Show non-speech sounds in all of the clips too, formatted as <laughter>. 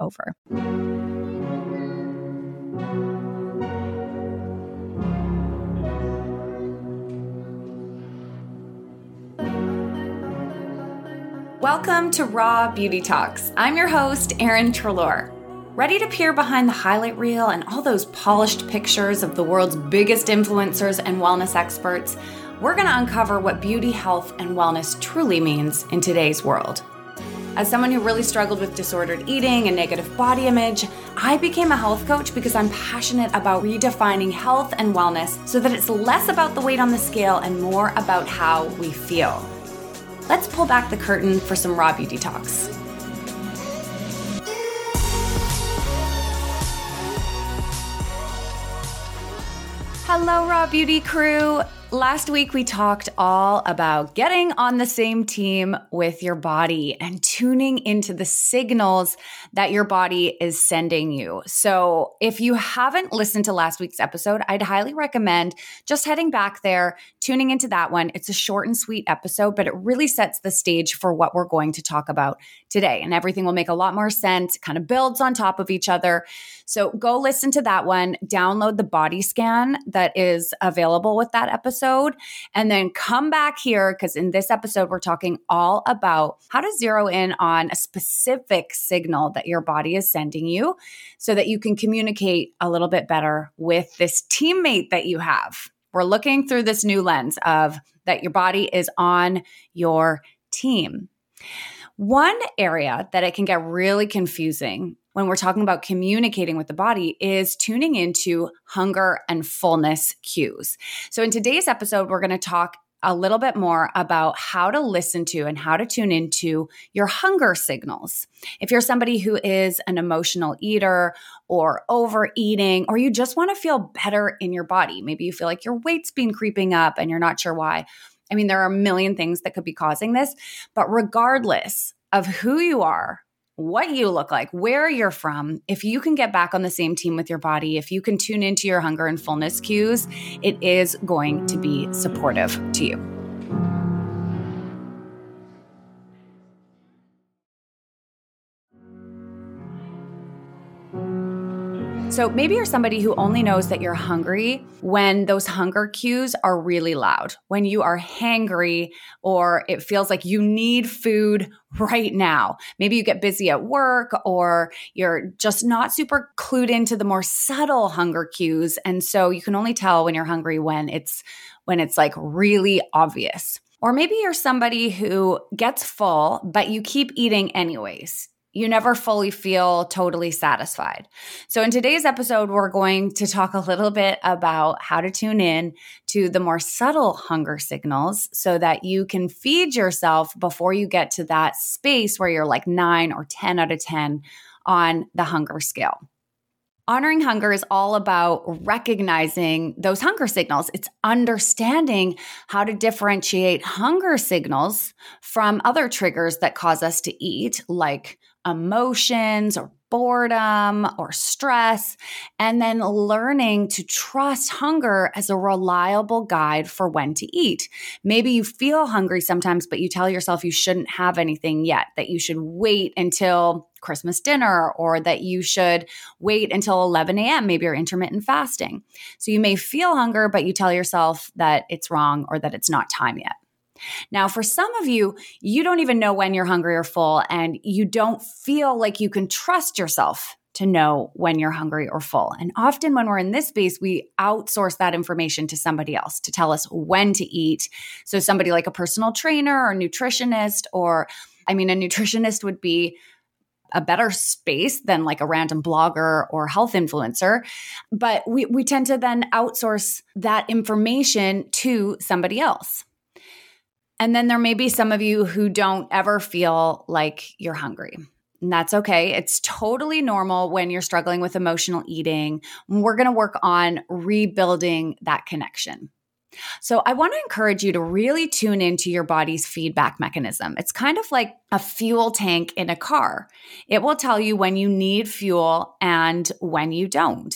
over. Welcome to Raw Beauty Talks. I'm your host, Erin Treloar. Ready to peer behind the highlight reel and all those polished pictures of the world's biggest influencers and wellness experts? We're going to uncover what beauty, health, and wellness truly means in today's world. As someone who really struggled with disordered eating and negative body image, I became a health coach because I'm passionate about redefining health and wellness so that it's less about the weight on the scale and more about how we feel. Let's pull back the curtain for some raw beauty talks. Hello, Raw Beauty crew. Last week, we talked all about getting on the same team with your body and tuning into the signals that your body is sending you. So, if you haven't listened to last week's episode, I'd highly recommend just heading back there, tuning into that one. It's a short and sweet episode, but it really sets the stage for what we're going to talk about today. And everything will make a lot more sense, it kind of builds on top of each other. So, go listen to that one, download the body scan that is available with that episode episode and then come back here because in this episode, we're talking all about how to zero in on a specific signal that your body is sending you so that you can communicate a little bit better with this teammate that you have. We're looking through this new lens of that your body is on your team. One area that it can get really confusing when we're talking about communicating with the body is tuning into hunger and fullness cues. So, in today's episode, we're going to talk a little bit more about how to listen to and how to tune into your hunger signals. If you're somebody who is an emotional eater or overeating, or you just want to feel better in your body, maybe you feel like your weight's been creeping up and you're not sure why. I mean, there are a million things that could be causing this, but regardless of who you are, what you look like, where you're from, if you can get back on the same team with your body, if you can tune into your hunger and fullness cues, it is going to be supportive to you. So maybe you're somebody who only knows that you're hungry when those hunger cues are really loud, when you are hangry or it feels like you need food right now. Maybe you get busy at work or you're just not super clued into the more subtle hunger cues and so you can only tell when you're hungry when it's when it's like really obvious. Or maybe you're somebody who gets full, but you keep eating anyways you never fully feel totally satisfied. So, in today's episode, we're going to talk a little bit about how to tune in to the more subtle hunger signals so that you can feed yourself before you get to that space where you're like nine or 10 out of 10 on the hunger scale. Honoring hunger is all about recognizing those hunger signals. It's understanding how to differentiate hunger signals from other triggers that cause us to eat, like emotions or boredom or stress, and then learning to trust hunger as a reliable guide for when to eat. Maybe you feel hungry sometimes, but you tell yourself you shouldn't have anything yet, that you should wait until Christmas dinner or that you should wait until 11 a.m. Maybe you're intermittent fasting. So you may feel hunger, but you tell yourself that it's wrong or that it's not time yet. Now, for some of you, you don't even know when you're hungry or full, and you don't feel like you can trust yourself to know when you're hungry or full. And often, when we're in this space, we outsource that information to somebody else to tell us when to eat. So, somebody like a personal trainer or nutritionist, or I mean, a <laughs> nutritionist would be a better space than like a random blogger or health influencer. But we, we tend to then outsource that information to somebody else. And then there may be some of you who don't ever feel like you're hungry. And that's okay. It's totally normal when you're struggling with emotional eating. We're going to work on rebuilding that connection. So, I want to encourage you to really tune into your body's feedback mechanism. It's kind of like a fuel tank in a car. It will tell you when you need fuel and when you don't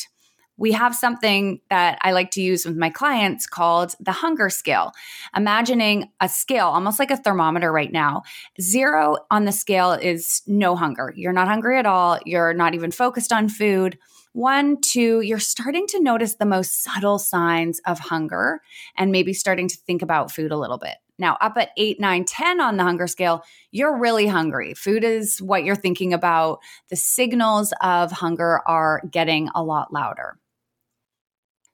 we have something that I like to use with my clients called the hunger scale. Imagining a scale, almost like a thermometer right now. Zero on the scale is no hunger. You're not hungry at all. You're not even focused on food. One, two, you're starting to notice the most subtle signs of hunger and maybe starting to think about food a little bit. Now, up at eight, nine, 10 on the hunger scale, you're really hungry. Food is what you're thinking about. The signals of hunger are getting a lot louder.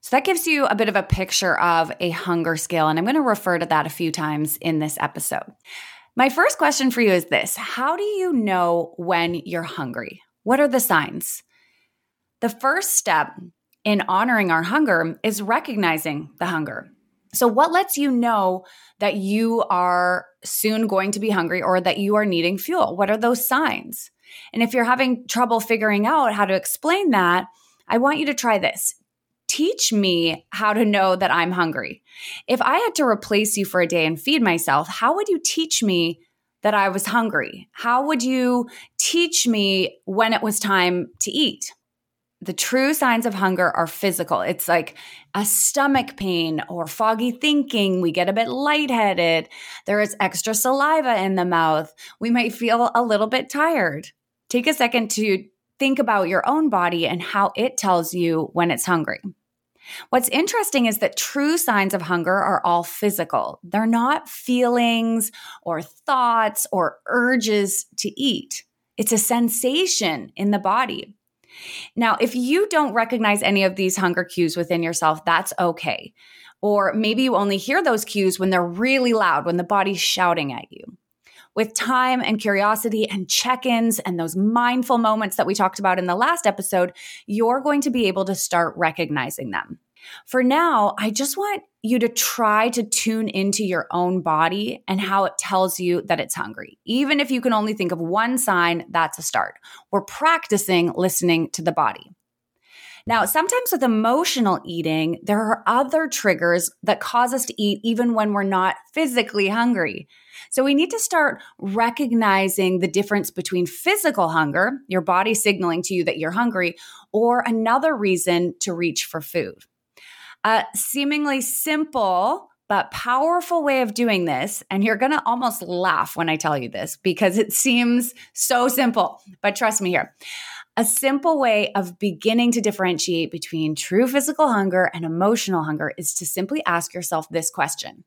So that gives you a bit of a picture of a hunger scale. And I'm going to refer to that a few times in this episode. My first question for you is this How do you know when you're hungry? What are the signs? The first step in honoring our hunger is recognizing the hunger. So, what lets you know that you are soon going to be hungry or that you are needing fuel? What are those signs? And if you're having trouble figuring out how to explain that, I want you to try this teach me how to know that I'm hungry. If I had to replace you for a day and feed myself, how would you teach me that I was hungry? How would you teach me when it was time to eat? The true signs of hunger are physical. It's like a stomach pain or foggy thinking. We get a bit lightheaded. There is extra saliva in the mouth. We might feel a little bit tired. Take a second to think about your own body and how it tells you when it's hungry. What's interesting is that true signs of hunger are all physical. They're not feelings or thoughts or urges to eat. It's a sensation in the body. Now, if you don't recognize any of these hunger cues within yourself, that's okay. Or maybe you only hear those cues when they're really loud, when the body's shouting at you. With time and curiosity and check ins and those mindful moments that we talked about in the last episode, you're going to be able to start recognizing them. For now, I just want you to try to tune into your own body and how it tells you that it's hungry. Even if you can only think of one sign, that's a start. We're practicing listening to the body. Now, sometimes with emotional eating, there are other triggers that cause us to eat even when we're not physically hungry. So we need to start recognizing the difference between physical hunger, your body signaling to you that you're hungry, or another reason to reach for food. A seemingly simple but powerful way of doing this, and you're gonna almost laugh when I tell you this because it seems so simple, but trust me here. A simple way of beginning to differentiate between true physical hunger and emotional hunger is to simply ask yourself this question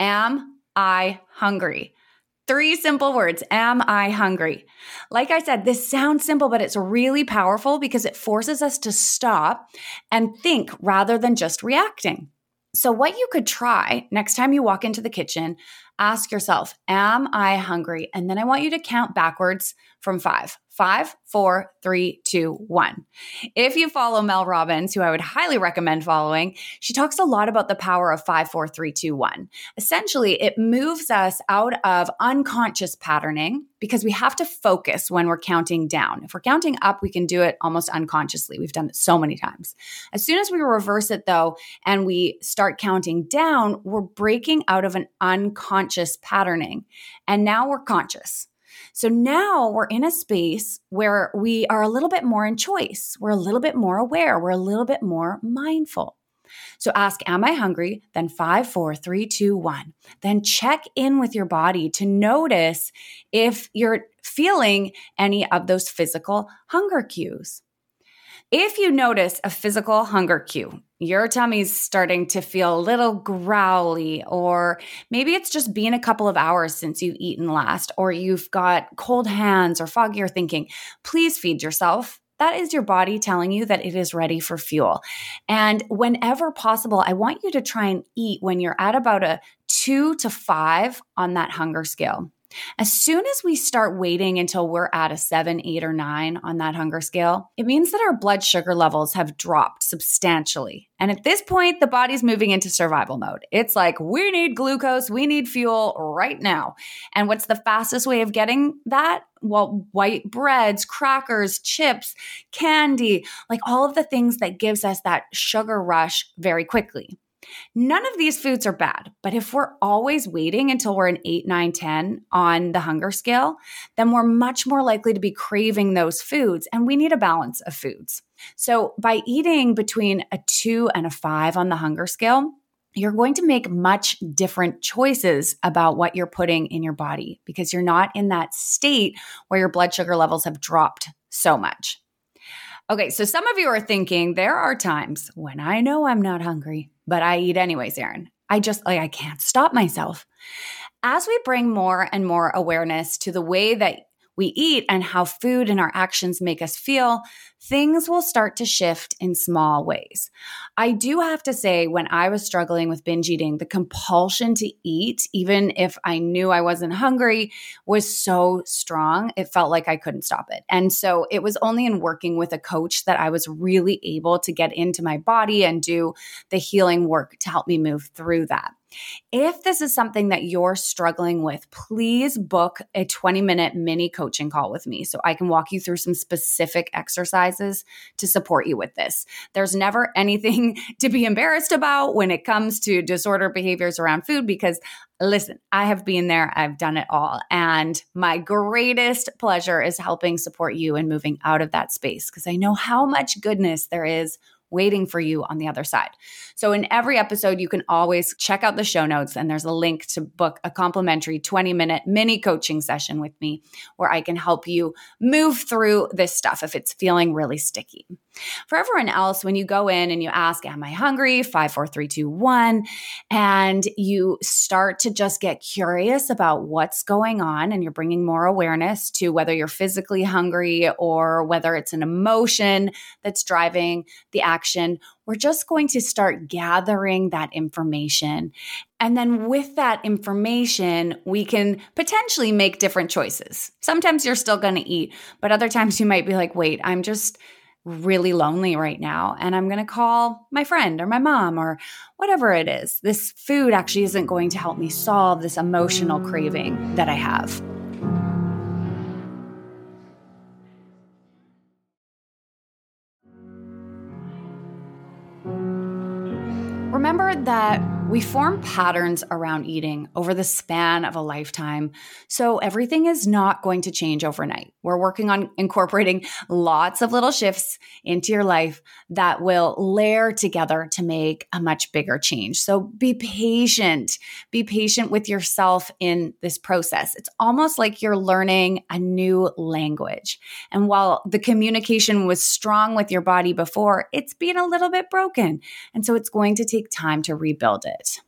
Am I hungry? Three simple words Am I hungry? Like I said, this sounds simple, but it's really powerful because it forces us to stop and think rather than just reacting. So, what you could try next time you walk into the kitchen, ask yourself, Am I hungry? And then I want you to count backwards from five five, four, three, two, one. If you follow Mel Robbins, who I would highly recommend following, she talks a lot about the power of five, four, three, two, one. Essentially, it moves us out of unconscious patterning because we have to focus when we're counting down. If we're counting up, we can do it almost unconsciously. We've done it so many times. As soon as we reverse it, though, and we start counting down, we're breaking out of an unconscious patterning. And now we're conscious. So now we're in a space where we are a little bit more in choice. We're a little bit more aware. We're a little bit more mindful. So ask, Am I hungry? Then five, four, three, two, one. Then check in with your body to notice if you're feeling any of those physical hunger cues. If you notice a physical hunger cue, your tummy's starting to feel a little growly, or maybe it's just been a couple of hours since you've eaten last, or you've got cold hands or foggier thinking, please feed yourself. That is your body telling you that it is ready for fuel. And whenever possible, I want you to try and eat when you're at about a two to five on that hunger scale. As soon as we start waiting until we're at a seven, eight, or nine on that hunger scale, it means that our blood sugar levels have dropped substantially. And at this point, the body's moving into survival mode. It's like, we need glucose, we need fuel right now. And what's the fastest way of getting that? Well, white breads, crackers, chips, candy, like all of the things that gives us that sugar rush very quickly. None of these foods are bad, but if we're always waiting until we're an 8, 9, 10 on the hunger scale, then we're much more likely to be craving those foods, and we need a balance of foods. So, by eating between a 2 and a 5 on the hunger scale, you're going to make much different choices about what you're putting in your body because you're not in that state where your blood sugar levels have dropped so much. Okay, so some of you are thinking there are times when I know I'm not hungry, but I eat anyways, Erin. I just like I can't stop myself. As we bring more and more awareness to the way that we eat and how food and our actions make us feel, things will start to shift in small ways. I do have to say, when I was struggling with binge eating, the compulsion to eat, even if I knew I wasn't hungry, was so strong. It felt like I couldn't stop it. And so it was only in working with a coach that I was really able to get into my body and do the healing work to help me move through that. If this is something that you're struggling with, please book a 20 minute mini coaching call with me so I can walk you through some specific exercises to support you with this. There's never <laughs> anything to be embarrassed about when it comes to disorder behaviors around food because listen, I have been there, I've done it all. And my greatest pleasure is helping support you in moving out of that space because I know how much goodness there is waiting for you on the other side. So, in every episode, you can always check out the show notes, and there's a link to book a complimentary 20 minute mini coaching session with me where I can help you move through this stuff if it's feeling really sticky. For everyone else, when you go in and you ask, Am I hungry? Five, four, three, two, one, and you start to just get curious about what's going on, and you're bringing more awareness to whether you're physically hungry or whether it's an emotion that's driving the action, we're just going to start gathering that information. And then with that information, we can potentially make different choices. Sometimes you're still going to eat, but other times you might be like, wait, I'm just really lonely right now and I'm going to call my friend or my mom or whatever it is. This food actually isn't going to help me solve this emotional craving that I have. Remember that we form patterns around eating over the span of a lifetime. So everything is not going to change overnight. We're working on incorporating lots of little shifts into your life that will layer together to make a much bigger change. So be patient. Be patient with yourself in this process. It's almost like you're learning a new language. And while the communication was strong with your body before, it's been a little bit broken. And so it's going to take time to rebuild it it.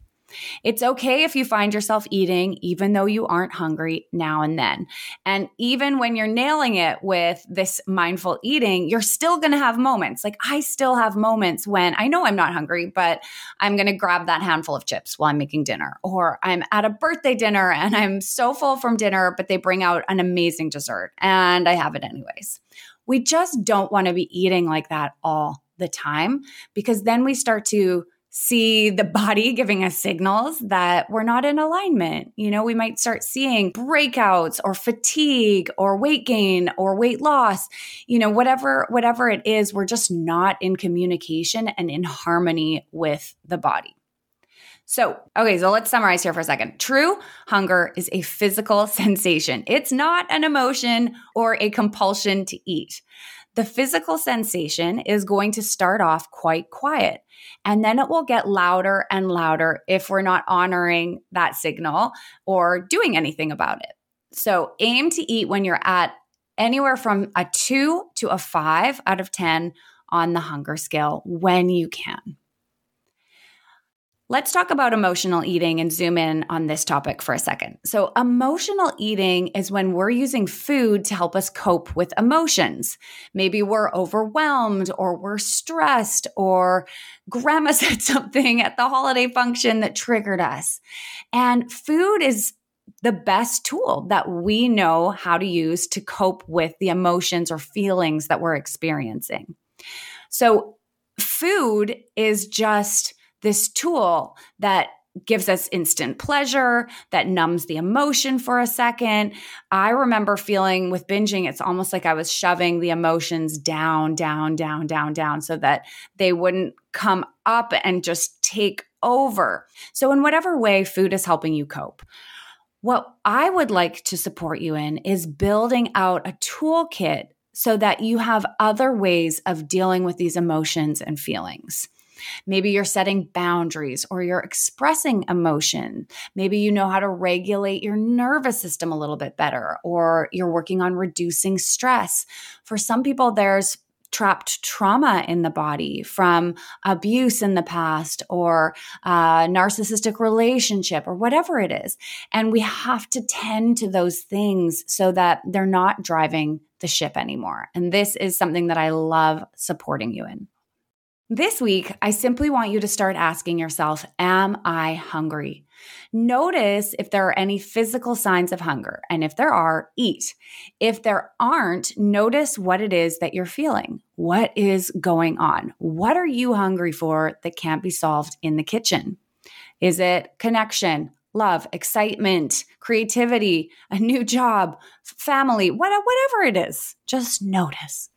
It's okay if you find yourself eating, even though you aren't hungry now and then. And even when you're nailing it with this mindful eating, you're still going to have moments. Like I still have moments when I know I'm not hungry, but I'm going to grab that handful of chips while I'm making dinner. Or I'm at a birthday dinner and I'm so full from dinner, but they bring out an amazing dessert and I have it anyways. We just don't want to be eating like that all the time because then we start to see the body giving us signals that we're not in alignment. You know, we might start seeing breakouts or fatigue or weight gain or weight loss. You know, whatever whatever it is, we're just not in communication and in harmony with the body. So, okay, so let's summarize here for a second. True hunger is a physical <laughs> sensation. It's not an emotion or a compulsion to eat. The physical sensation is going to start off quite quiet. And then it will get louder and louder if we're not honoring that signal or doing anything about it. So aim to eat when you're at anywhere from a two to a five out of 10 on the hunger scale when you can. Let's talk about emotional eating and zoom in on this topic for a second. So, emotional eating is when we're using food to help us cope with emotions. Maybe we're overwhelmed or we're stressed or grandma <laughs> said something at the holiday function that triggered us. And food is the best tool that we know how to use to cope with the emotions or feelings that we're experiencing. So, food is just this tool that gives us instant pleasure, that numbs the emotion for a second. I remember feeling with binging, it's almost like I was shoving the emotions down, down, down, down, down so that they wouldn't come up and just take over. So, in whatever way food is helping you cope, what I would like to support you in is building out a toolkit so that you have other ways of dealing with these emotions and feelings. Maybe you're setting boundaries or you're expressing emotion. Maybe you know how to regulate your nervous system a little bit better, or you're working on reducing stress. For some people, there's trapped trauma in the body from abuse in the past or a narcissistic relationship or whatever it is. And we have to tend to those things so that they're not driving the ship anymore. And this is something that I love supporting you in. This week, I simply want you to start asking yourself, Am I hungry? Notice if there are any physical signs of hunger. And if there are, eat. If there aren't, notice what it is that you're feeling. What is going on? What are you hungry for that can't be solved in the kitchen? Is it connection, love, excitement, creativity, a new job, family, whatever it is? Just notice.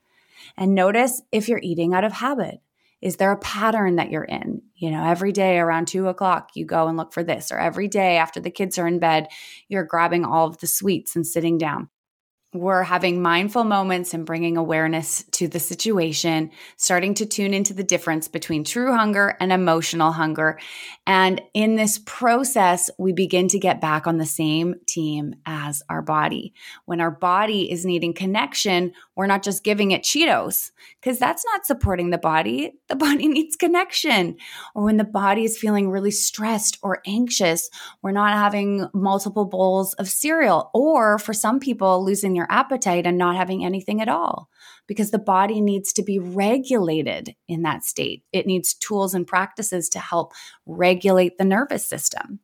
And notice if you're eating out of habit. Is there a pattern that you're in? You know, every day around two o'clock, you go and look for this, or every day after the kids are in bed, you're grabbing all of the sweets and sitting down we're having mindful moments and bringing awareness to the situation, starting to tune into the difference between true hunger and emotional hunger. And in this process, we begin to get back on the same team as our body. When our body is needing connection, we're not just giving it Cheetos because that's not supporting the body. The <laughs> body needs connection. Or when the body is feeling really stressed or anxious, we're not having multiple bowls of cereal. Or for some people, losing their appetite and not having anything at all because the body needs to be regulated in that state. It needs tools and practices to help regulate the nervous system.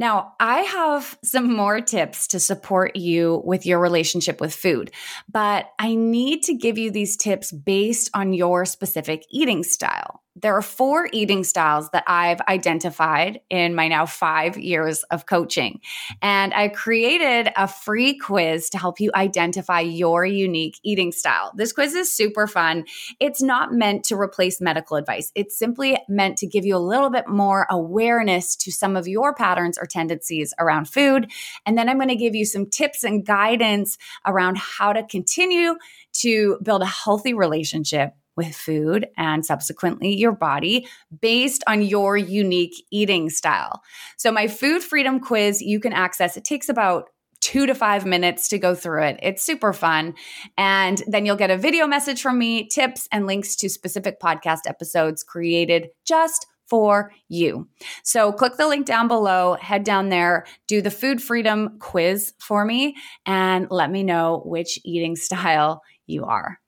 Now, I have some more tips to support you with your relationship with food, but I need to give you these tips based on your specific eating style there are four eating styles that I've identified in my now five years of coaching. And I created a free quiz to help you identify your unique eating style. This quiz is super fun. It's not meant to replace medical advice, it's simply meant to give you a little bit more awareness to some of your patterns or tendencies around food. And then I'm going to give you some tips and guidance around how to continue to build a healthy relationship with food and subsequently your body based on your unique eating style. So, my food freedom quiz you can access, it takes about two to five minutes to go through it. It's super fun. And then you'll get a video message from me, tips, and links to specific podcast episodes created just for you. So click the link down below, head down there, do the food freedom quiz for me, and let me know which eating style you are.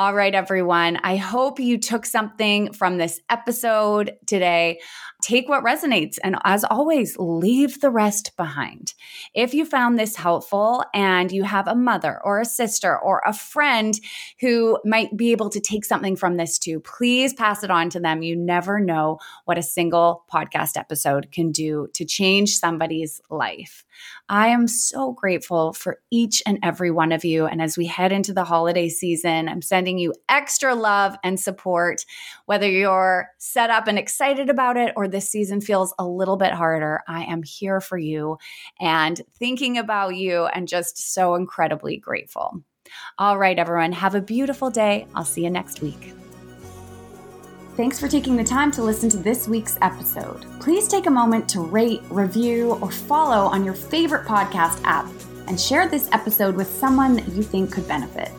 All right, everyone. I hope you took something from this episode today. Take what resonates. And as always, leave the rest behind. If you found this helpful and you have a mother or a sister or a friend who might be able to take something from this too, please pass it on to them. You never know what a single podcast episode can do to change somebody's life. I am so grateful for each and every one of you. And as we head into the holiday season, I'm sending you extra love and support, whether you're set up and excited about it or this season feels a little bit harder. I am here for you and thinking about you and just so incredibly grateful. All right, everyone, have a beautiful day. I'll see you next week. Thanks for taking the time to listen to this week's episode. Please take a moment to rate, review, or follow on your favorite podcast app and share this episode with someone that you think could benefit.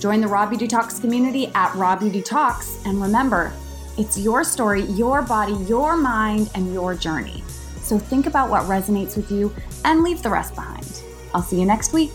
Join the Raw Beauty Talks community at Raw Beauty Talks, and remember, It's your story, your body, your mind, and your journey. So think about what resonates with you and leave the rest behind. I'll see you next week.